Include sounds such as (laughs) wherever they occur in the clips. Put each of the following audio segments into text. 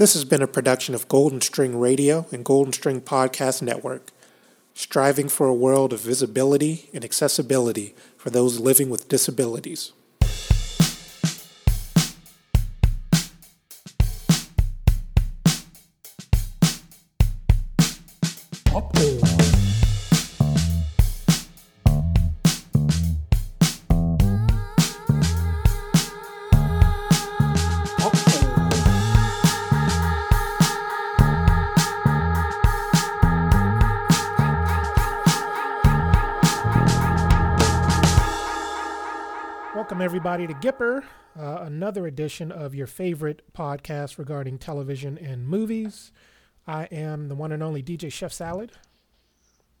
This has been a production of Golden String Radio and Golden String Podcast Network, striving for a world of visibility and accessibility for those living with disabilities. Gipper, uh, another edition of your favorite podcast regarding television and movies. I am the one and only DJ Chef Salad.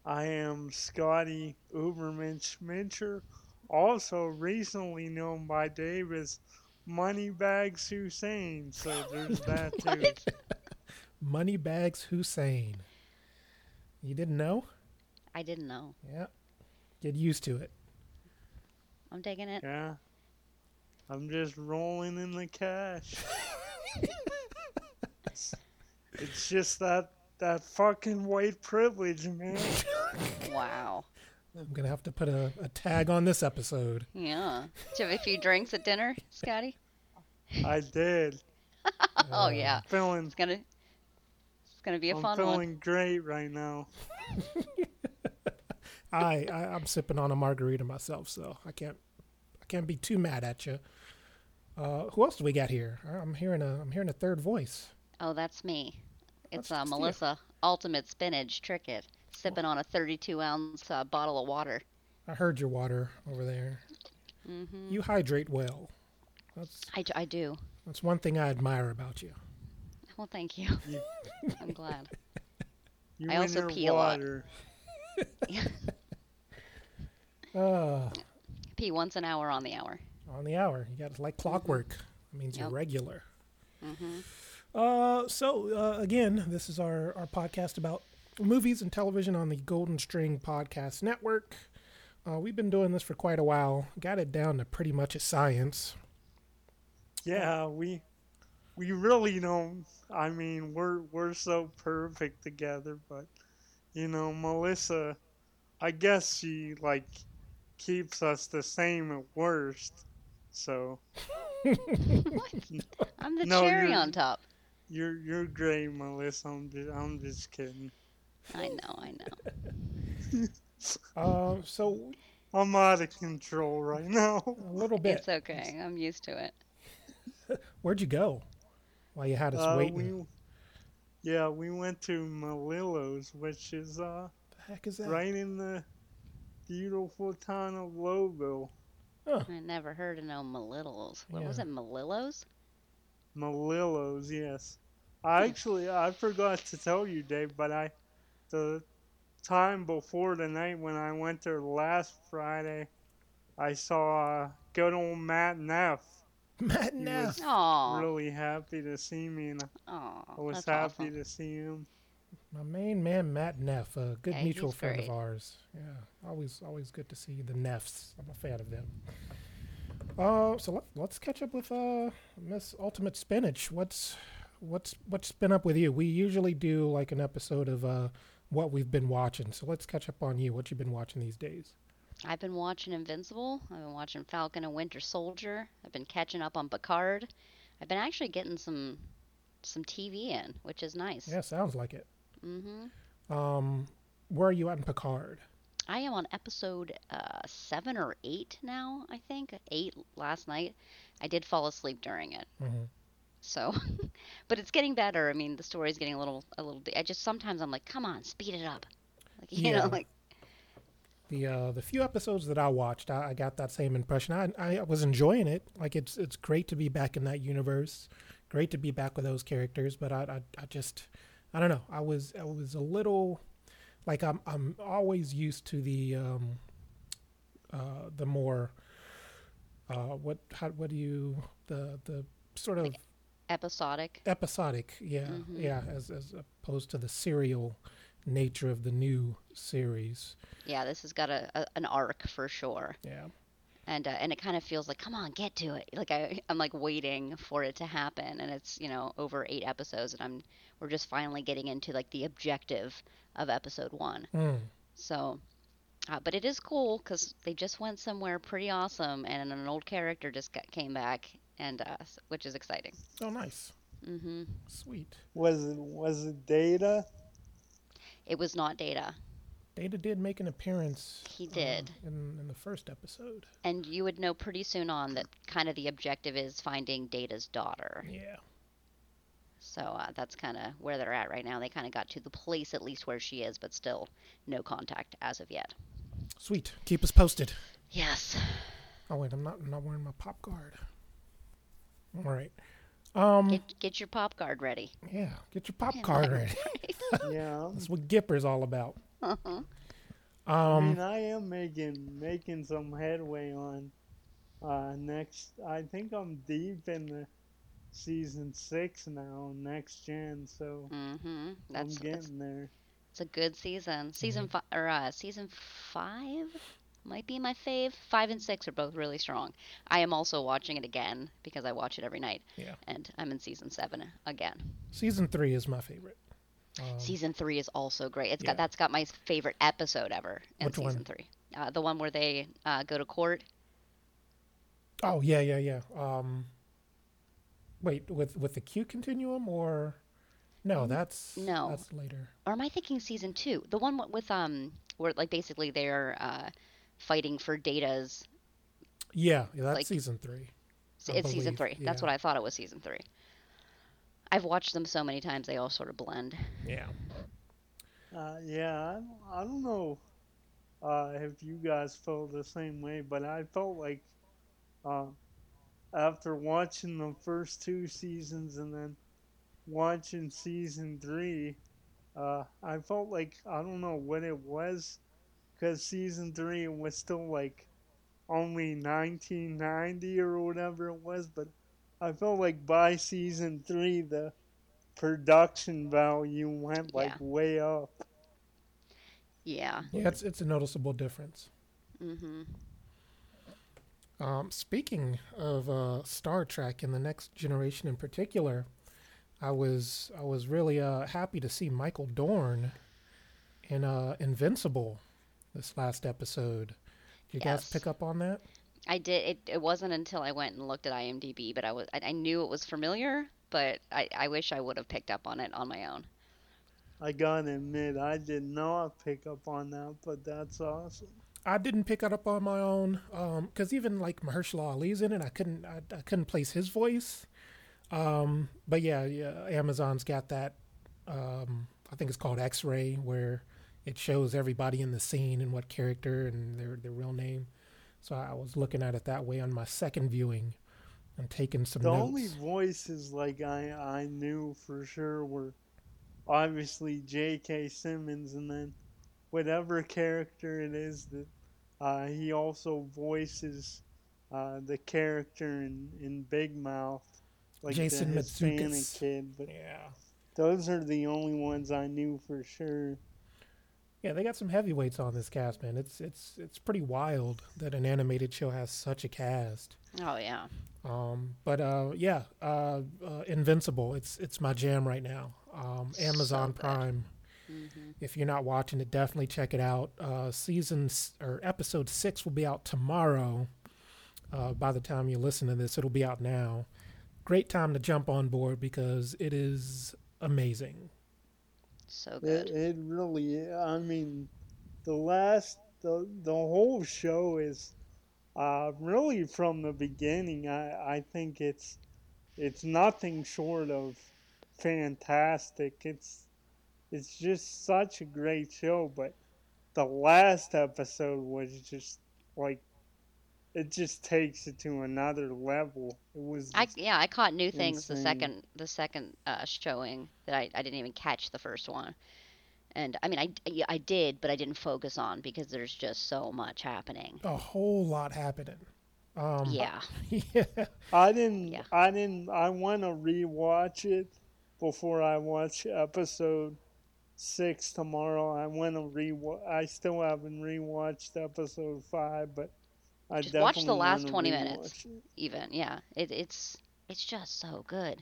I am Scotty Uberman Schmincher, also recently known by Dave as Moneybags Hussein. So there's (laughs) that too. (laughs) Moneybags Hussein. You didn't know? I didn't know. Yeah. Get used to it. I'm taking it. Yeah. I'm just rolling in the cash. it's, (laughs) it's just that that fucking white privilege, man. Wow. I'm going to have to put a, a tag on this episode. Yeah. Did you have a few drinks at dinner, Scotty? I did. (laughs) Oh yeah. Feeling It's gonna it's gonna be a I'm fun feeling one. great right now. (laughs) I, I I'm sipping on a margarita myself, so I can't I can't be too mad at you. Uh, who else do we got here? I'm hearing a I'm hearing a third voice. Oh, that's me. It's That's uh, just you. Melissa, Ultimate Spinach Tricket, sipping on a 32 ounce uh, bottle of water. I heard your water over there. hmm You hydrate well. That's I, d- I do. that's one thing I admire about you. Well, thank you. You- (laughs) I'm glad. (laughs) You I also your pee a lot. Uh, (laughs) Pee once an hour on the hour. On the hour, you got it like clockwork. That means you're Yep. regular. hmm Uh, so uh, again, this is our our podcast about movies and television on the Golden String Podcast Network. Uh, we've been doing this for quite a while. Got it down to pretty much a science. Yeah, we we really don't. I mean, we're we're so perfect together, but you know, Melissa, I guess she like keeps us the same at worst. So (laughs) I'm the No, cherry on top. you're you're great, Melissa. I'm just, I'm just kidding. I know, I know. (laughs) Uh, so I'm out of control right now. a little bit. It's okay. I'm used to it. (laughs) Where'd you go? While you had us Uh, waiting. we, yeah, we went to Malillo's, which is uh the heck is that? right in the beautiful town of Lowville. I never heard of no Malillos. What was it, Malillos? Malillos, yes. I actually I forgot to tell you, Dave, but I the time before the night when I went there last Friday, I saw uh, good old Matt Neff. (laughs) Matt He Neff. was Aw. really happy to see me, and Aw, I was happy awesome. to see him. My main man, Matt Neff, a good Yeah, mutual friend of ours. Yeah, always, always good to see the Neffs. I'm a fan of them. Uh, so let, let's catch up with uh Miss Ultimate Spinach. What's what's what's been up with you? We usually do like an episode of uh what we've been watching. So let's catch up on you. What you've been watching these days? I've been watching Invincible. I've been watching Falcon and Winter Soldier. I've been catching up on Picard. I've been actually getting some some TV in, which is nice. Yeah, sounds like it. Hmm Um, where are you at in Picard? I am on episode uh, seven or eight now. I think eight last night. I did fall asleep during it, hmm so (laughs) but it's getting better. I mean, the story's getting a little a little. I just sometimes I'm like, come on, speed it up. Like you Yeah. know, like The uh, the few episodes that I watched, I, I got that same impression. I I was enjoying it. Like it's it's great to be back in that universe. Great to be back with those characters. But I I, I just I don't know. I was I was a little like I'm I'm always used to the um uh the more uh what how what do you the the sort of episodic. episodic yeah Mhm. yeah as as opposed to the serial nature of the new series Yeah, this has got a, a an arc for sure. yeah and uh, and it kind of feels like come on get to it (laughs) like I, i'm like waiting for it to happen and it's you know over eight episodes and i'm we're just finally getting into like the objective of episode one Mm. so uh, but it is cool because they just went somewhere pretty awesome and an old character just got, came back and uh, which is exciting Oh, nice. mm-hmm Sweet. Was it was it Data? it was not data Data did make an appearance. He uh, did. in in the first episode. and you would know pretty soon on that kind of the objective is finding data's daughter Yeah. So uh, that's kind of where they're at right now. They kind of got to the place at least where she is, but still no contact as of yet. Sweet. Keep us posted. Yes. Oh wait, I'm not. I'm not wearing my pop guard. All right. Um. Get get your pop guard ready. Yeah. Get your pop (laughs) guard ready. Yeah. (laughs) That's what Gipper's all about. Uh-huh. (laughs) I Um. mean, I am making making some headway on uh, next. I think I'm deep in the season six now, next gen. So Mm-hmm. I'm That's it's, getting there. it's a good season. Season five or uh, season five might be my fave. Five and six are both really strong. I am also watching it again because I watch it every night. Yeah. And I'm in season seven again. Season three is my favorite. Um, Season three is also great. It's yeah. got that's got my favorite episode ever in Which season one? three. Uh, the one where they uh, go to court. oh yeah, yeah, yeah. Um. Wait, with with the Q continuum or no? That's no. That's later. or am I thinking season two? The one with um, where like basically they're uh, fighting for Data's. Yeah, yeah that's Like- season three. I It's season believe, three. That's what I thought it was. Season three. I've watched them so many times; they all sort of blend. Yeah. Uh, yeah, I don't, I don't know uh, if you guys felt the same way, but I felt like uh, after watching the first two seasons and then watching season three, uh, I felt like I don't know what it was, because season three was still like only 1990 or whatever it was, but I felt like by season three the production value went like Yeah. way up. Yeah. Yeah, it's it's a noticeable difference. Mm-hmm. Um, speaking of uh, Star Trek and the Next Generation in particular, I was I was really uh, happy to see Michael Dorn in uh, Invincible this last episode. Did you guys pick up on that? I did. It, it wasn't until I went and looked at IMDb, but I was I, I knew it was familiar, but I, I wish I would have picked up on it on my own. I gotta admit, I did not know I'd pick up on that, but that's awesome. I didn't pick it up on my own because even like Mahershala Ali's in it, I couldn't I, I couldn't place his voice. Um, but yeah, yeah, Amazon's got that. Um, I think it's called X-ray, where it shows everybody in the scene and what character and their their real name. So I was looking at it that way on my second viewing and taking some The notes. only voices like I I knew for sure were obviously J.K. Simmons, and then whatever character it is that uh, he also voices uh, the character in, in Big Mouth, like Jason the Hispanic Mantzoukas. kid. But yeah, those are the only ones I knew for sure. Yeah, they got some heavyweights on this cast, man. It's it's it's pretty wild that an animated show has such a cast. Oh yeah. Um, but uh, yeah, uh, uh, Invincible. It's it's my jam right now. Um, Amazon good. Prime. hmm If you're not watching it, definitely check it out. Uh, season s- or episode six will be out tomorrow. Uh, by the time you listen to this, it'll be out now. Great time to jump on board because it is amazing. So It, good. it really, I mean, the last, the, the whole show is uh, really from the beginning. I, I think it's it's nothing short of fantastic. It's it's just such a great show, but the last episode was just like it just takes it to another level. It was I yeah, I caught new things the second the second uh, showing that I, I didn't even catch the first one. And I mean I, yeah, I did, but I didn't focus on because there's just so much happening. A whole lot happening. Um, Yeah. (laughs) yeah. I didn't. Yeah. I didn't. I want to rewatch it before I watch episode six tomorrow. I want to re. I still haven't rewatched episode five, but I Just watch the last wanna 20 minutes. even yeah it, it's it's just so good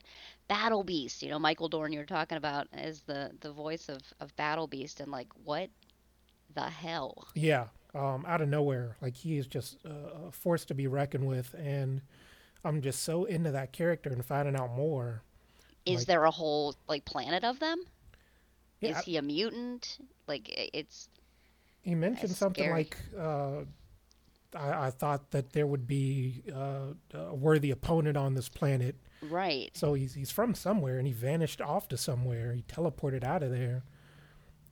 battle beast you know michael dorn you were talking about is the the voice of of battle beast and like what the hell Yeah, um, out of nowhere, like he is just uh, a force to be reckoned with, and I'm just so into that character and finding out more. is Like- there a whole like planet of them Yeah, is he a mutant like it's He mentioned something scary. like, uh, I, I thought that there would be uh, a worthy opponent on this planet. right So he's, he's from somewhere and he vanished off to somewhere. He teleported out of there.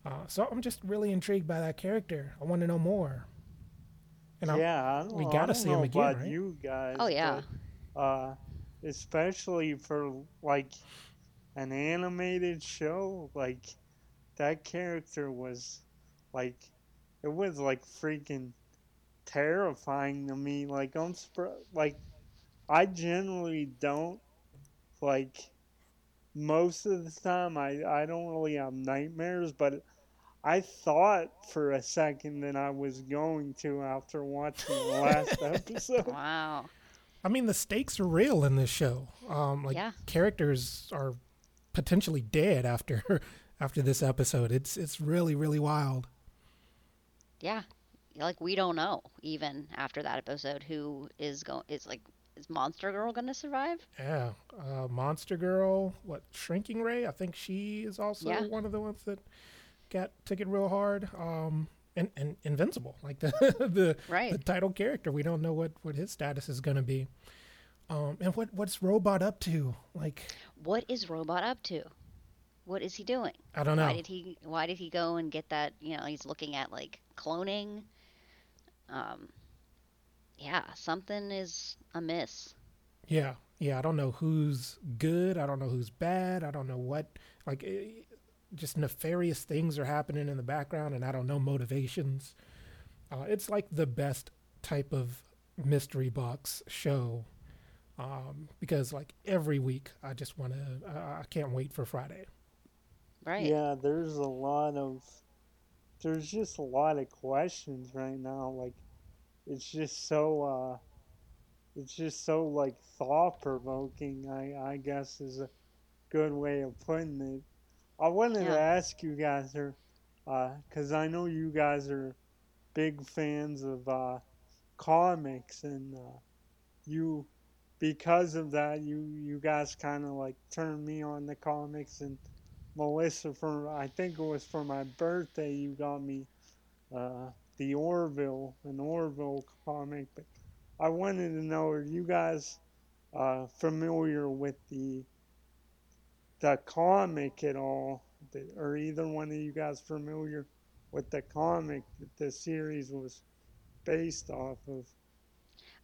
Uh, so I'm just really intrigued by that character. I want to know more. And I'm, yeah, I we I gotta don't see him know again, about right? you guys. oh yeah but, uh, especially for like an animated show, like that character was like it was like freaking terrifying to me. Like I'm spr- like I generally don't like most of the time I I don't really have nightmares, but I thought for a second that I was going to after watching the last (laughs) episode. wow I mean, the stakes are real in this show. Um, like Yeah. characters are potentially dead after (laughs) after this episode. It's it's really really wild. yeah like we don't know even after that episode who is going is like is monster girl gonna survive Yeah, uh, Monster Girl, what Shrinking Rae? I think she is also Yeah. one of the ones that got took it real hard. Um, and, and Invincible, like (laughs) the the, Right. the title character, we don't know what what his status is going to be. Um, and what what's Robot up to? Like, what is robot up to what is he doing I don't know. why did he why did he go and get that you know he's looking at like cloning um yeah something is amiss Yeah, yeah. I don't know who's good. I don't know who's bad. I don't know what. Like, eh, just nefarious things are happening in the background, and I don't know motivations. Uh, it's like the best type of mystery box show, um, because like every week, I just want to. I I can't wait for Friday. right Yeah, there's a lot of there's just a lot of questions right now. Like it's just so uh it's just so like thought provoking, I I guess is a good way of putting it. I wanted to ask you guys or uh cuz I know you guys are big fans of uh comics and uh you because of that you you guys kind of like turned me on the comics and Melissa for I think it was for my birthday you got me uh, the Orville an Orville comic but I wanted to know are you guys uh, familiar with the the comic at all? Are either one of you guys familiar with the comic that the series was based off of?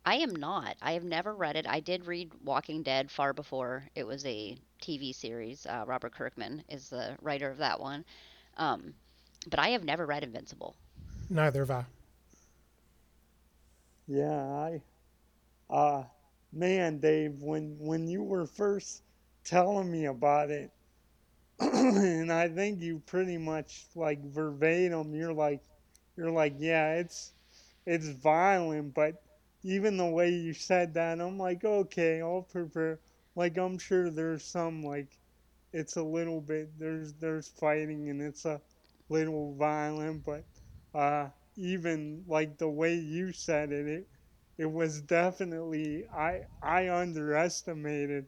I am not. I have never read it. I did read walking dead far before it was a tv series uh, robert kirkman is the writer of that one um but i have never read invincible Neither have I. Yeah, I, uh, man, Dave, when when you were first telling me about it, (clears throat) and I think you pretty much like verbatim, you're like, you're like, yeah, it's it's violent, but even the way you said that, I'm like, okay, I'll prepare. Like, I'm sure there's some like, it's a little bit there's there's fighting and it's a little violent, but uh, even like the way you said it, it it was definitely I I underestimated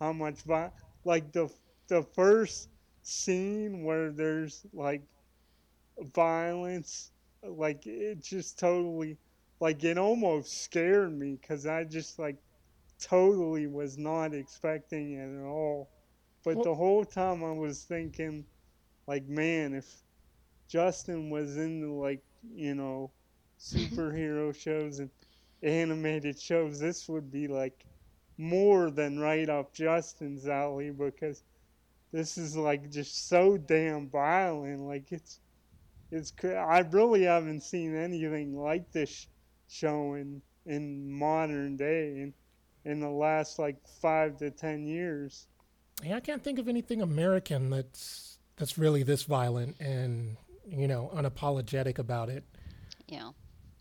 how much vi- like the the first scene where there's like violence like it just totally like it almost scared me cuz I just like totally was not expecting it at all. But Well- the whole time I was thinking like man if Justin was into like you know (laughs) superhero shows and animated shows this would be like more than right up Justin's alley because this is like just so damn violent. Like it's it's I really haven't seen anything like this show in in modern day. In in the last like 5 to 10 years Yeah, I can't think of anything American that's that's really this violent and you know unapologetic about it. you know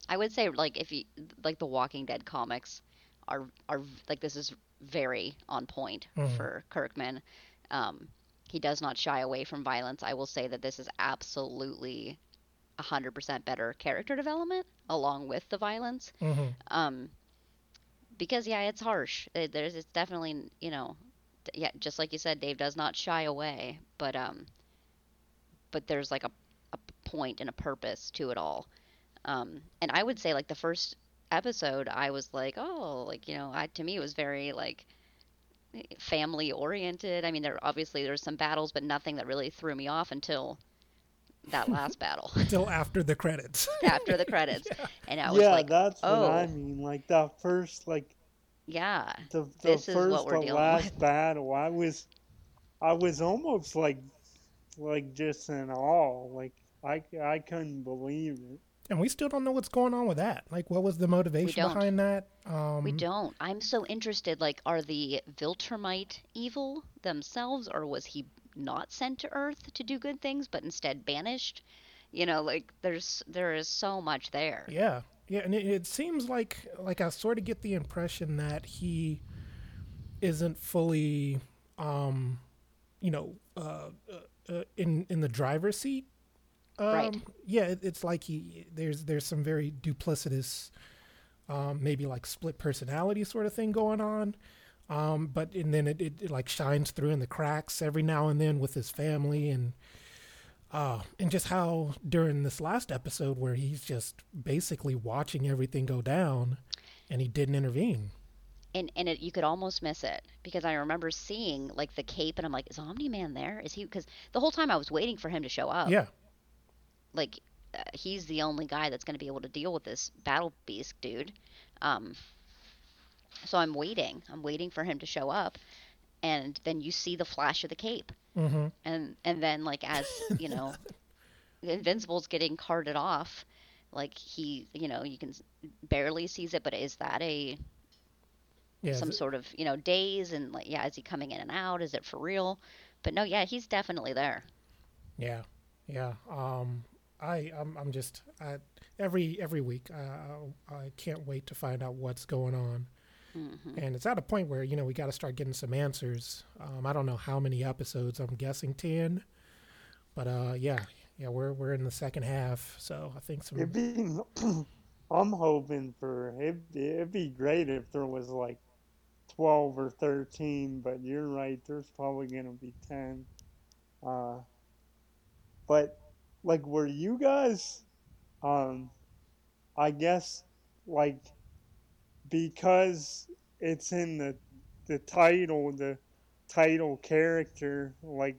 I would say like if you like the Walking Dead comics are are like this is very on point Mhm. for Kirkman. Um, he does not shy away from violence. I will say that this is absolutely 100% better character development along with the violence. hmm Um, because yeah, it's harsh. It, there's it's definitely you know, yeah, just like you said, Dave does not shy away, but um, but there's like a a point and a purpose to it all. Um, and I would say like the first episode, I was like, oh, like you know, I to me it was very like family oriented. I mean, there obviously there's some battles, but nothing that really threw me off until that last battle (laughs) Till after the credits. (laughs) after the credits, (laughs) and I was yeah, like, that's what I oh. mean. Like that first, like yeah, the the This is what first we're to last with. battle, I was, I was almost like, like just in awe. Like I I couldn't believe it. and we still don't know what's going on with that. Like, what was the motivation don't. behind that? Um, We don't. I'm so interested. Like, are the Viltrumite evil themselves, or was he not sent to Earth to do good things, but instead banished? You know, like there's there is so much there. Yeah, yeah, and it, it seems like like I sort of get the impression that he isn't fully, um, you know, uh, uh, uh, in in the driver's seat. Um, Right. Yeah, it, it's like he there's there's some very duplicitous, um, maybe like split personality sort of thing going on. Um, but and then it, it, it like shines through in the cracks every now and then with his family and uh, and just how during this last episode where he's just basically watching everything go down and he didn't intervene. And and it, you could almost miss it because I remember seeing like the cape, and I'm like, is Omni Man there? Is he? Because the whole time I was waiting for him to show up. Yeah. like uh, he's the only guy that's going to be able to deal with this battle beast dude. Um, so I'm waiting. I'm waiting for him to show up, and then you see the flash of the cape, Mm-hmm. and and then like as you know, (laughs) Invincible's getting carted off, like he, you know, you can barely sees it, but is that a Yeah. some sort of you know days and like yeah, is he coming in and out? Is it for real? But no, yeah, he's definitely there. Yeah. Yeah. Um, I I'm I'm just I, every every week I I can't wait to find out what's going on. Hmm And it's at a point where you know we got to start getting some answers. Um, I don't know how many episodes. I'm guessing ten, but uh, yeah, yeah, we're we're in the second half, so I think some. It'd be, (clears throat) I'm hoping for it'd, be- it'd be great if there was like twelve or thirteen, but you're right. There's probably gonna be ten. Uh, but like, were you guys, um, I guess, like, because it's in the the title, the title character, like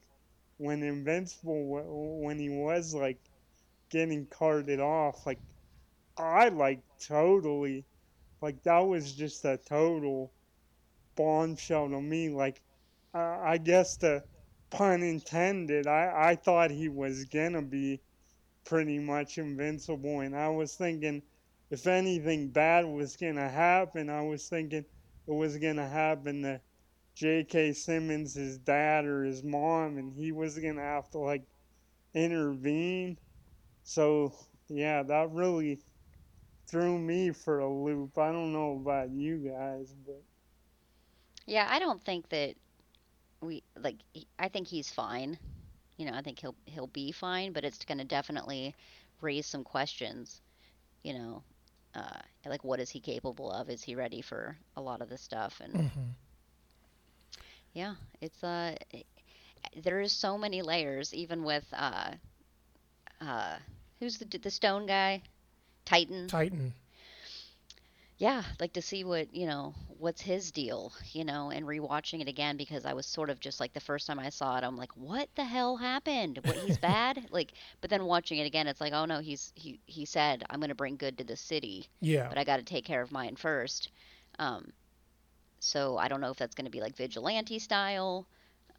when Invincible, when he was like getting carted off, like I like totally, like that was just a total bombshell to me. Like, uh, I guess the pun intended. I I thought he was gonna be pretty much invincible, and I was thinking if anything bad was gonna happen, I was thinking it was gonna happen to J.K. Simmons, his dad or his mom, and he was gonna have to like intervene. So yeah, that really threw me for a loop. I don't know about you guys, but Yeah, I don't think that we like. I think he's fine. You know, I think he'll he'll be fine, but it's going to definitely raise some questions. You know, uh, like what is he capable of? Is he ready for a lot of this stuff? And Mhm. yeah, it's uh, i- there is so many layers, even with uh, uh, who's the the stone guy, Titan. Titan. Yeah, like to see what, you know, what's his deal, you know, and rewatching it again because I was sort of just like the first time I saw it, I'm like, what the hell happened? What he's (laughs) bad? like, but then watching it again, it's like, oh no, he's he he said I'm gonna bring good to the city, Yeah. but I got to take care of mine first. Um, so I don't know if that's gonna be like vigilante style.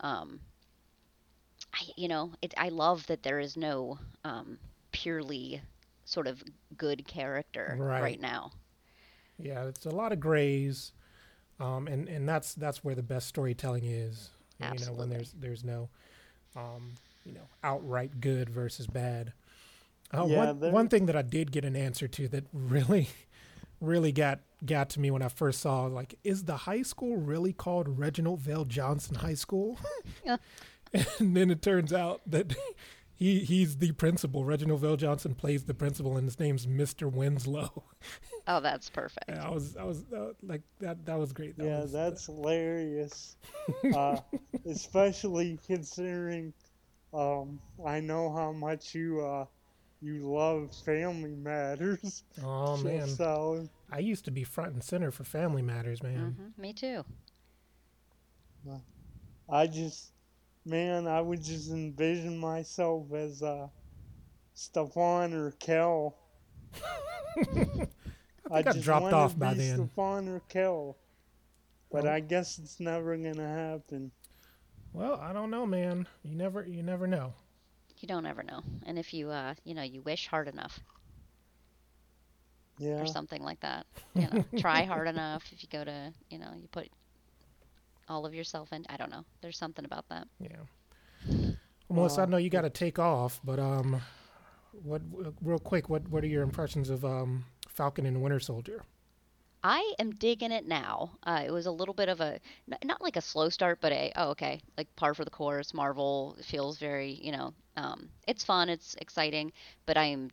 Um, I you know, it I love that there is no um purely sort of good character Right. right now. Yeah, it's a lot of grays, um, and and that's that's where the best storytelling is. Absolutely. You know, when there's there's no, um, you know, outright good versus bad. Uh, Yeah, one, there- one thing that I did get an answer to that really, (laughs) really got got to me when I first saw like, is the high school really called Reginald VelJohnson High School? (laughs) Yeah. and then it turns out that (laughs) he he's the principal. Reginald VelJohnson plays the principal, and his name's Mr. Winslow. Oh, that's perfect. And I was I was uh, like that that was great. That yeah, was, that's hilarious. (laughs) uh, especially considering um, I know how much you uh, you love Family Matters. (laughs) oh man, So I used to be front and center for Family Matters, man. hmm Me too. I just, man, I would just envision myself as uh, Stefan or Kel. (laughs) I think I dropped wanna off by be then. Stefan or Kel. But Well- I guess it's never gonna happen. Well, I don't know, man. You never you never know. You don't ever know. And if you, uh, you know, you wish hard enough Yeah. or something like that, you know, try hard enough. If you go to, you know, you put all of yourself in. I don't know. There's something about that. Yeah. Well, Melissa, I know you got to take off, but um, what real quick? What what are your impressions of um Falcon and Winter Soldier? I am digging it now. Uh, it was a little bit of a not like a slow start, but a oh okay, like par for the course. Marvel feels very you know, um, it's fun, it's exciting, but I am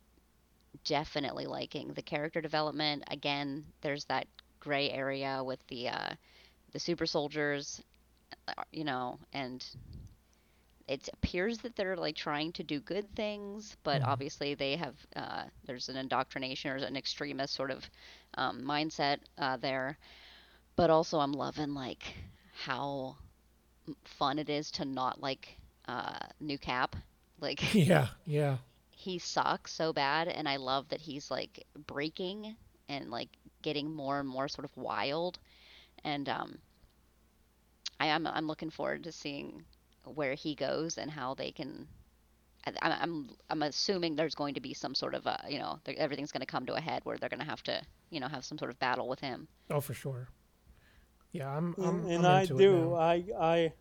definitely liking the character development. Again, there's that gray area with the uh, the super soldiers, uh, you know, and it appears that they're like trying to do good things, but Mhm. obviously they have uh, there's an indoctrination or an extremist sort of um, mindset uh, there. But also, I'm loving like how fun it is to not like uh, New Cap. Like (laughs) yeah, yeah, he sucks so bad, and I love that he's like breaking and like getting more and more sort of wild. And um, I am I'm looking forward to seeing where he goes and how they can. I- I'm I'm I'm assuming there's going to be some sort of a you know everything's going to come to a head where they're going to have to you know have some sort of battle with him. oh for sure. Yeah, I'm. I'm and and I'm I into it do. now. I I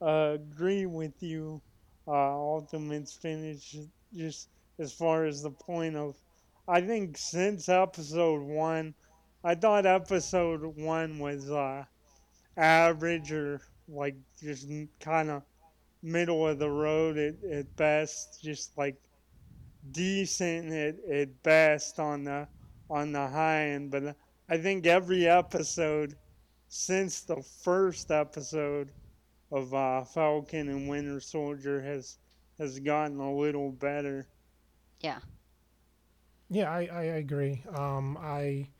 uh, agree with you. Uh, Ultimate Spinach just as far as the point of. I think since episode one, I thought episode one was uh, average or like just kind of middle of the road at, at best, just like decent at, at best on the on the high end. But I think every episode since the first episode of uh, Falcon and Winter Soldier has has gotten a little better. Yeah. Yeah, I, I agree. Um, I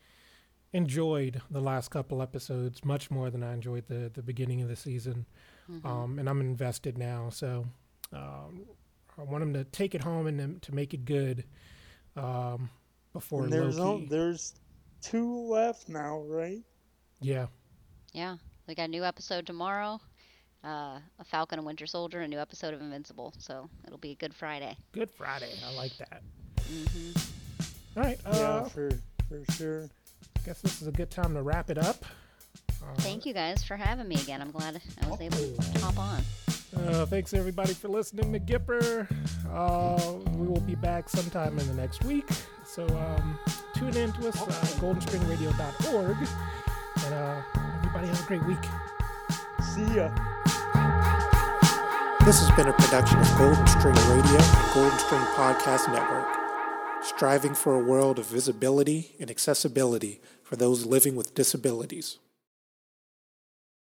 enjoyed the last couple episodes much more than I enjoyed the the beginning of the season. Mhm. um, and I'm invested now. So um, I want them to take it home and to make it good um, before And there's Loki. o- there's two left now, right? yeah, Yeah, we got a new episode tomorrow. Uh, a Falcon and Winter Soldier, a new episode of Invincible. So it'll be a good Friday. Good Friday. I like that. hmm All right. yeah, Uh, for for sure. Guess this is a good time to wrap it up. Uh, Thank you guys for having me again. I'm glad I was able to hop on. Uh, thanks everybody for listening to Gipper. Uh, we will be back sometime in the next week. So um, tune in to us, uh, goldenstringradio.org. And uh, everybody have a great week. See ya. This has been a production of Golden String Radio, and Golden String Podcast Network, striving for a world of visibility and accessibility for those living with disabilities.